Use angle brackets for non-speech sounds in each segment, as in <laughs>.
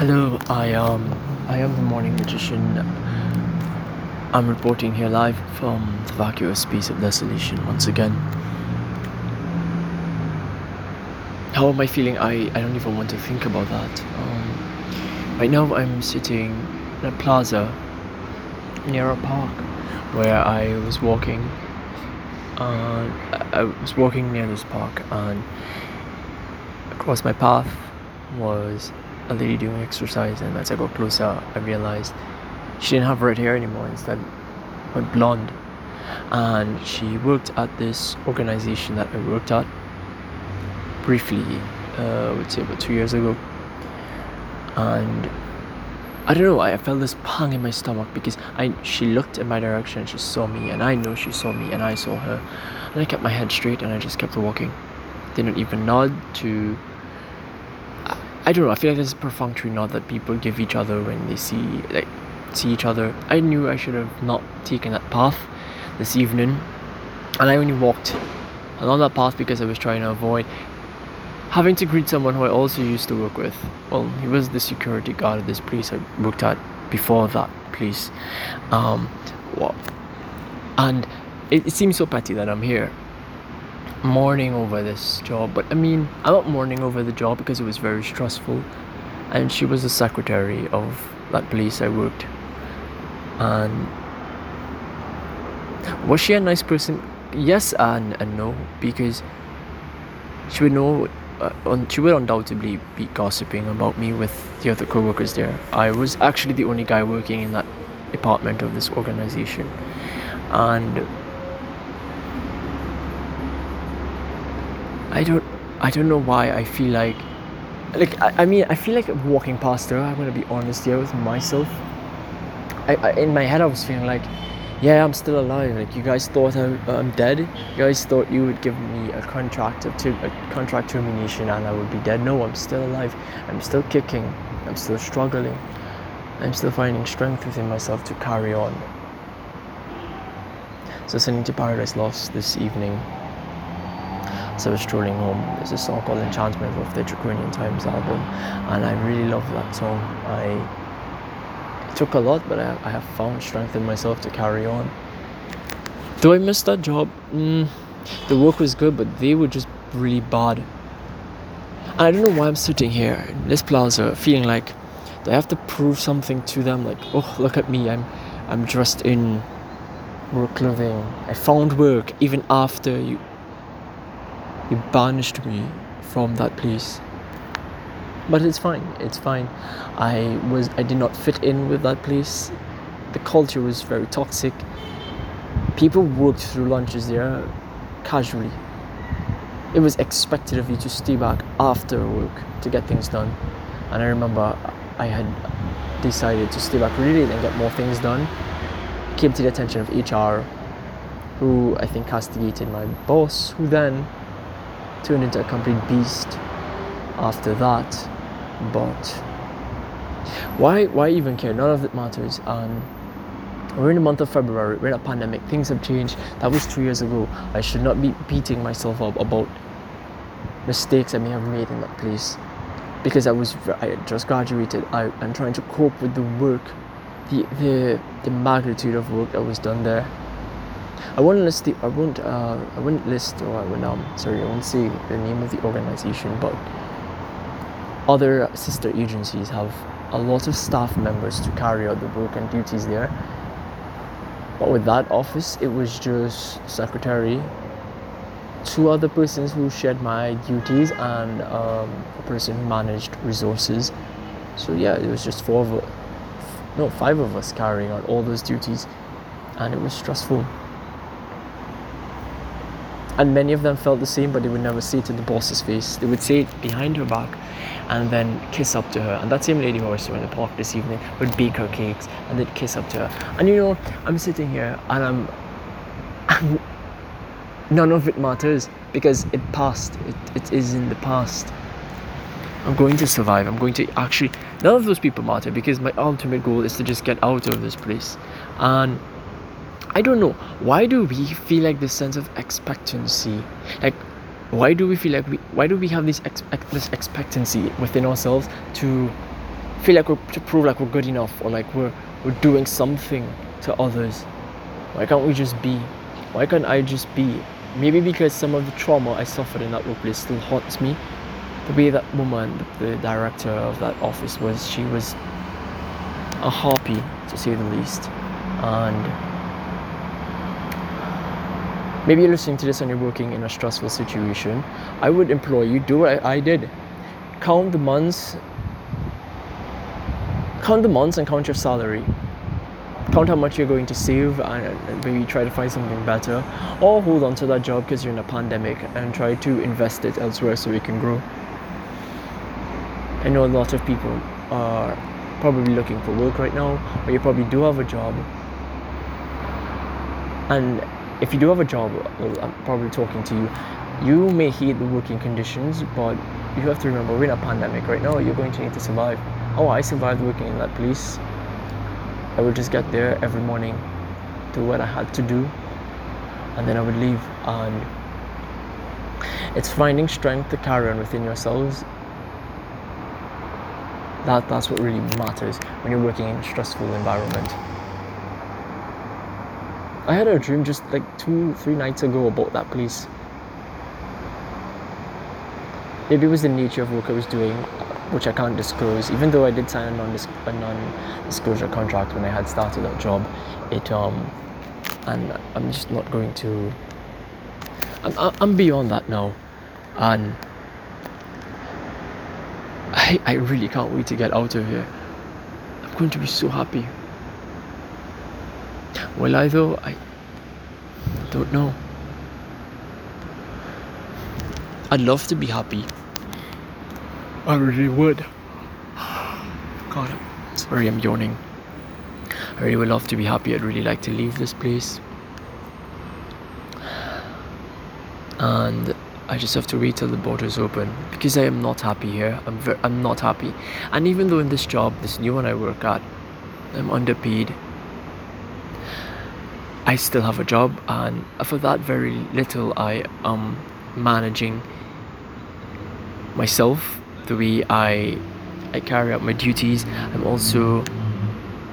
Hello, I um I am the morning magician. I'm reporting here live from the vacuous piece of desolation once again. How am I feeling? I, I don't even want to think about that. Um, right now I'm sitting in a plaza near a park where I was walking. Uh, I was walking near this park and across my path was a lady doing exercise and as I got closer I realized she didn't have red hair anymore instead went blonde. And she worked at this organization that I worked at briefly uh, I would say about two years ago. And I don't know I felt this pang in my stomach because I she looked in my direction she saw me and I know she saw me and I saw her. And I kept my head straight and I just kept walking. Didn't even nod to I don't know. I feel like there's a perfunctory nod that people give each other when they see like see each other. I knew I should have not taken that path this evening, and I only walked along that path because I was trying to avoid having to greet someone who I also used to work with. Well, he was the security guard at this place I worked at before that place. Um, and it, it seems so petty that I'm here mourning over this job, but I mean, I'm not mourning over the job because it was very stressful. And she was the secretary of that place I worked. And was she a nice person? Yes and, and no, because she would know, uh, she would undoubtedly be gossiping about me with the other co-workers there. I was actually the only guy working in that department of this organization, and I don't I don't know why I feel like like I, I mean I feel like walking past her I'm gonna be honest here with myself. I, I in my head I was feeling like yeah I'm still alive like you guys thought I'm, I'm dead? You guys thought you would give me a contract to a contract termination and I would be dead? No I'm still alive. I'm still kicking. I'm still struggling. I'm still finding strength within myself to carry on. So sending to Paradise Lost this evening as I was strolling home. There's a song called Enchantment of the Draconian Times album, and I really love that song. I took a lot, but I, I have found strength in myself to carry on. Do I miss that job? Mm, the work was good, but they were just really bad. And I don't know why I'm sitting here in this plaza feeling like I have to prove something to them? Like, oh, look at me, I'm, I'm dressed in work clothing. I found work even after you he banished me from that place. But it's fine, it's fine. I was I did not fit in with that place. The culture was very toxic. People worked through lunches there casually. It was expected of you to stay back after work to get things done. And I remember I had decided to stay back really late and get more things done. it Came to the attention of HR, who I think castigated my boss, who then turned into a complete beast after that. But why why even care? None of it matters. And we're in the month of February, we're in a pandemic, things have changed. That was two years ago. I should not be beating myself up about mistakes I may have made in that place. Because I was I just graduated. I, I'm trying to cope with the work, the the the magnitude of work that was done there I won't list the, I won't uh, I won't list or I won't um sorry I won't say the name of the organization but other sister agencies have a lot of staff members to carry out the work and duties there. But with that office it was just secretary two other persons who shared my duties and um, a person who managed resources. So yeah it was just four of no five of us carrying out all those duties and it was stressful and many of them felt the same but they would never say it to the boss's face. They would say it behind her back and then kiss up to her. And that same lady who I saw in the park this evening would bake her cakes and they'd kiss up to her. And you know I'm sitting here and I'm, I'm none of it matters because it passed. It, it is in the past. I'm going to survive. I'm going to actually none of those people matter because my ultimate goal is to just get out of this place. And I don't know why do we feel like this sense of expectancy like why do we feel like we why do we have this expect this expectancy within ourselves to feel like we're to prove like we're good enough or like we're we're doing something to others. Why can't we just be? Why can't I just be? Maybe because some of the trauma I suffered in that workplace still haunts me. The way that woman, the director of that office was, she was a harpy to say the least. And maybe you're listening to this and you're working in a stressful situation. I would implore you do what I, I did. Count the months count the months and count your salary count how much you're going to save and maybe try to find something better or hold on to that job because you're in a pandemic and try to invest it elsewhere so it can grow i know a lot of people are probably looking for work right now or you probably do have a job and if you do have a job i'm probably talking to you you may hate the working conditions but you have to remember we're in a pandemic right now you're going to need to survive oh i survived working in that place I would just get there every morning, do what I had to do, and then I would leave. And it's finding strength to carry on within yourselves. That that's what really matters when you're working in a stressful environment. I had a dream just like two, three nights ago about that place. Maybe it was the nature of work I was doing which I can't disclose. Even though I did sign a non-disclosure contract when I had started that job, it um, and I'm just not going to. I'm I'm beyond that now, and I I really can't wait to get out of here. I'm going to be so happy. Will I though? I don't know. I'd love to be happy. I really would. God, sorry, I'm yawning. I really would love to be happy. I'd really like to leave this place. And I just have to wait till the borders open because I am not happy here. I'm ver- I'm not happy. And even though in this job, this new one I work at, I'm underpaid. I still have a job, and for that very little, I am managing myself the way I I carry out my duties. I'm also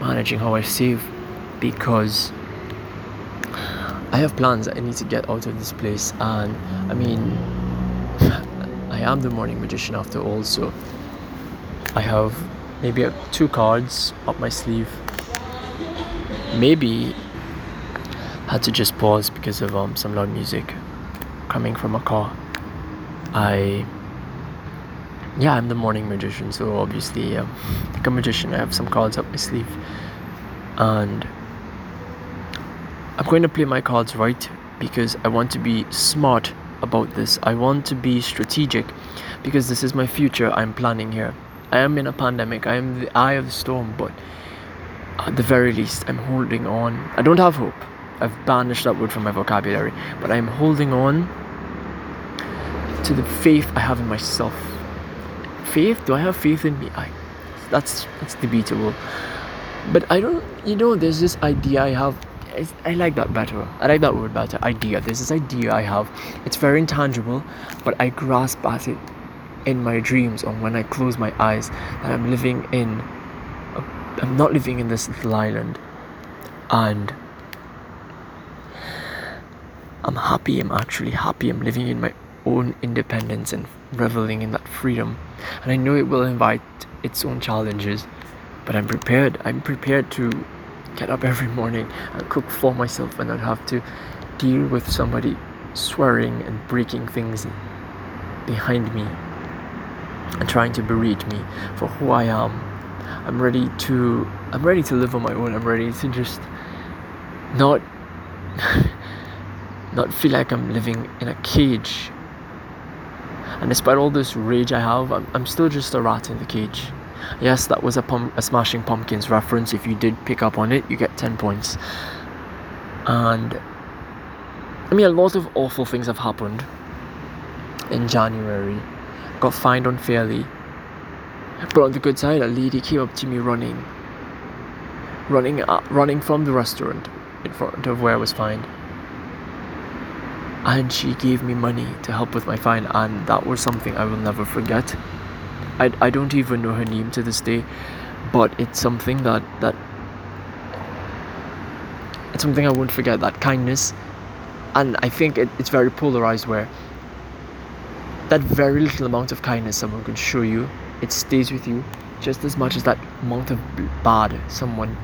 managing how I save because I have plans. I need to get out of this place, and I mean, <laughs> I am the morning magician after all. So I have maybe two cards up my sleeve. Maybe had to just pause because of um, some loud music coming from a car. I yeah, I'm the morning magician, so obviously, um, like a magician, I have some cards up my sleeve, and I'm going to play my cards right because I want to be smart about this. I want to be strategic because this is my future I'm planning here. I am in a pandemic, I am the eye of the storm, but at the very least, I'm holding on. I don't have hope. I've banished that word from my vocabulary, but I'm holding on to the faith I have in myself faith do i have faith in me i that's that's debatable but i don't you know there's this idea i have I like that better. I like that word better. Idea. There's this idea I have. It's very intangible, but I grasp at it in my dreams or when I close my eyes that I'm living in. I'm not living in this little island, and I'm happy. I'm actually happy. I'm living in my own independence and reveling in that freedom. And I know it will invite its own challenges, but I'm prepared. I'm prepared to get up every morning and cook for myself and not have to deal with somebody swearing and breaking things behind me and trying to berate me for who I am. I'm ready to I'm ready to live on my own. I'm ready to just not <laughs> not feel like I'm living in a cage and despite all this rage I have, I'm, I'm still just a rat in the cage. Yes, that was a, pum- a Smashing Pumpkins reference. If you did pick up on it, you get 10 points. And I mean, a lot of awful things have happened in January. Got fined unfairly. But on the good side, a lady came up to me running, running, uh, running from the restaurant in front of where I was fined and she gave me money to help with my fine and that was something I will never forget I, I don't even know her name to this day, but it's something that that it's something I won't forget. That kindness, and I think it, it's very polarized where that very little amount of kindness someone can show you, it stays with you just as much as that amount of bad someone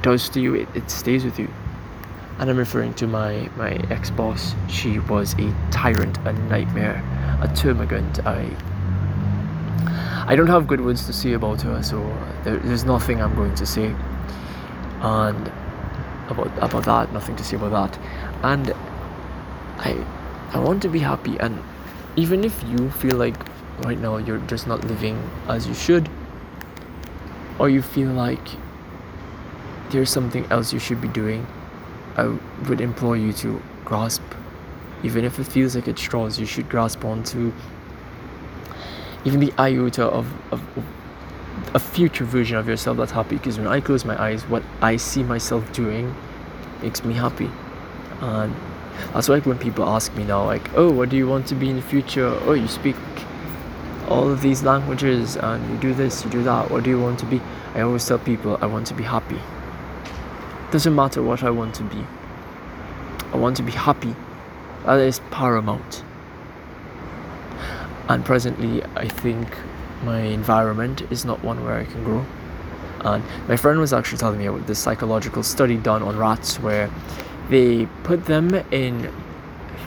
does to you, it, it stays with you. And I'm referring to my, my ex boss. She was a tyrant, a nightmare, a termagant. I I don't have good words to say about her, so there, there's nothing I'm going to say. And about about that, nothing to say about that. And I I want to be happy and even if you feel like right now you're just not living as you should or you feel like there's something else you should be doing, I would implore you to grasp, even if it feels like it straws, you should grasp onto even the iota of, of, of a future version of yourself that's happy. Because when I close my eyes, what I see myself doing makes me happy. And that's why when people ask me now, like, oh, what do you want to be in the future? Oh, you speak all of these languages and you do this, you do that. What do you want to be? I always tell people I want to be happy. Doesn't matter what I want to be. I want to be happy. That is paramount. And presently, I think my environment is not one where I can grow. And my friend was actually telling me about this psychological study done on rats where they put them in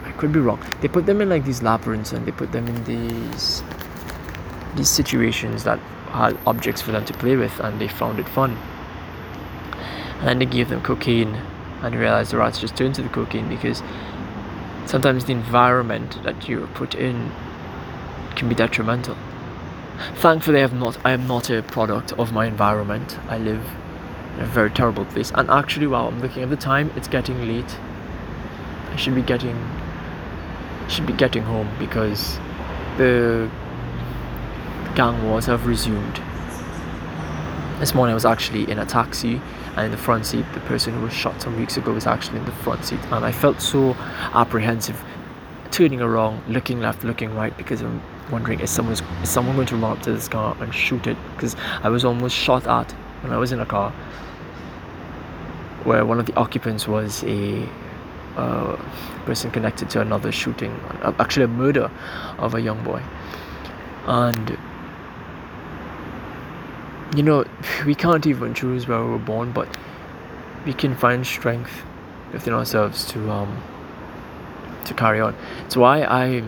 I could be wrong. They put them in like these labyrinths and they put them in these these situations that had objects for them to play with and they found it fun. And then they gave them cocaine and realized the rats just turned to the cocaine because sometimes the environment that you are put in can be detrimental. Thankfully I have not I am not a product of my environment. I live in a very terrible place. And actually while I'm looking at the time, it's getting late. I should be getting should be getting home because the gang wars have resumed. This morning I was actually in a taxi and in the front seat the person who was shot some weeks ago was actually in the front seat and I felt so apprehensive turning around, looking left, looking right because I'm wondering is someone is someone going to run up to this car and shoot it because I was almost shot at when I was in a car where one of the occupants was a uh, person connected to another shooting, actually a murder of a young boy. And you know, <sighs> we can't even choose where we were born, but we can find strength within ourselves to um to carry on. It's why I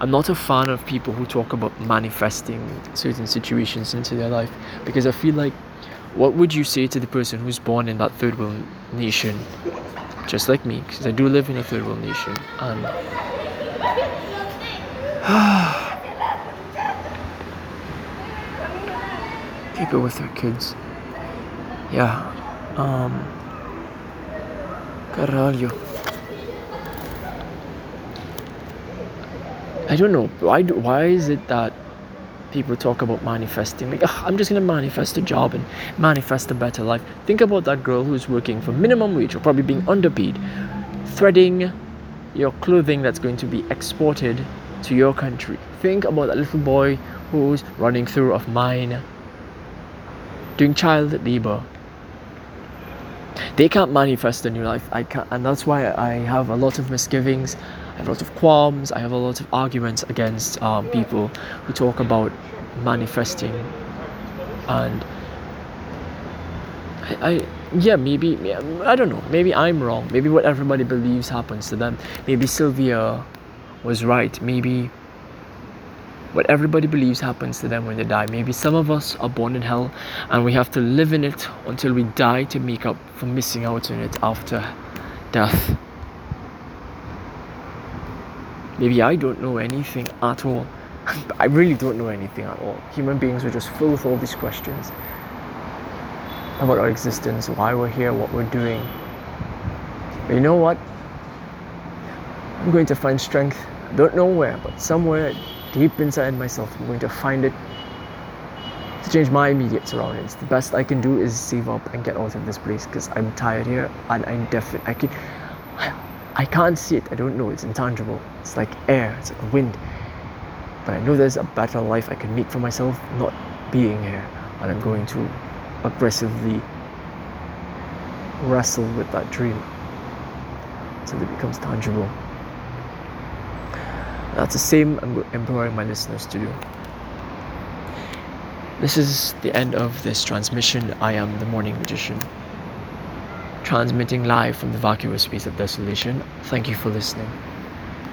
I'm not a fan of people who talk about manifesting certain situations into their life because I feel like what would you say to the person who's born in that third world nation just like me because I do live in a third world nation and <sighs> <sighs> people with their kids. Yeah um I don't know why do, why is it that people talk about manifesting? Like i'm just to manifest a job and manifest a better life. Think about that girl who's working for minimum wage or probably being underpaid threading your clothing that's going to be exported to your country. Think about that little boy who's running through a mine doing child labor. They can't manifest a new life. I can't and that's why i have a lot of misgivings. I have a lot of qualms, I have a lot of arguments against um, people who talk about manifesting. And I, I yeah maybe I don't know. Maybe I'm wrong. Maybe what everybody believes happens to them. Maybe Sylvia was right. Maybe what everybody believes happens to them when they die maybe some of us are born in hell and we have to live in it until we die to make up for missing out on it after death Maybe I don't know anything at all. <laughs> I really don't know anything at all. Human beings are just full with all these questions about our existence, why we're here, what we're doing. But you know what? I'm going to find strength. I don't know where, but somewhere deep inside myself, I'm going to find it to change my immediate surroundings. The best I can do is save up and get out of this place because I'm tired here and I'm definitely I can I can't see it. I don't know. It's intangible. It's like air. It's like wind. But I know there's a better life I can make for myself not being here. And I'm going to aggressively wrestle with that dream until it becomes tangible. That's the same I'm empowering my listeners to do. This is the end of this transmission. I am the Morning Magician, transmitting live from the vacuous space of desolation. Thank you for listening.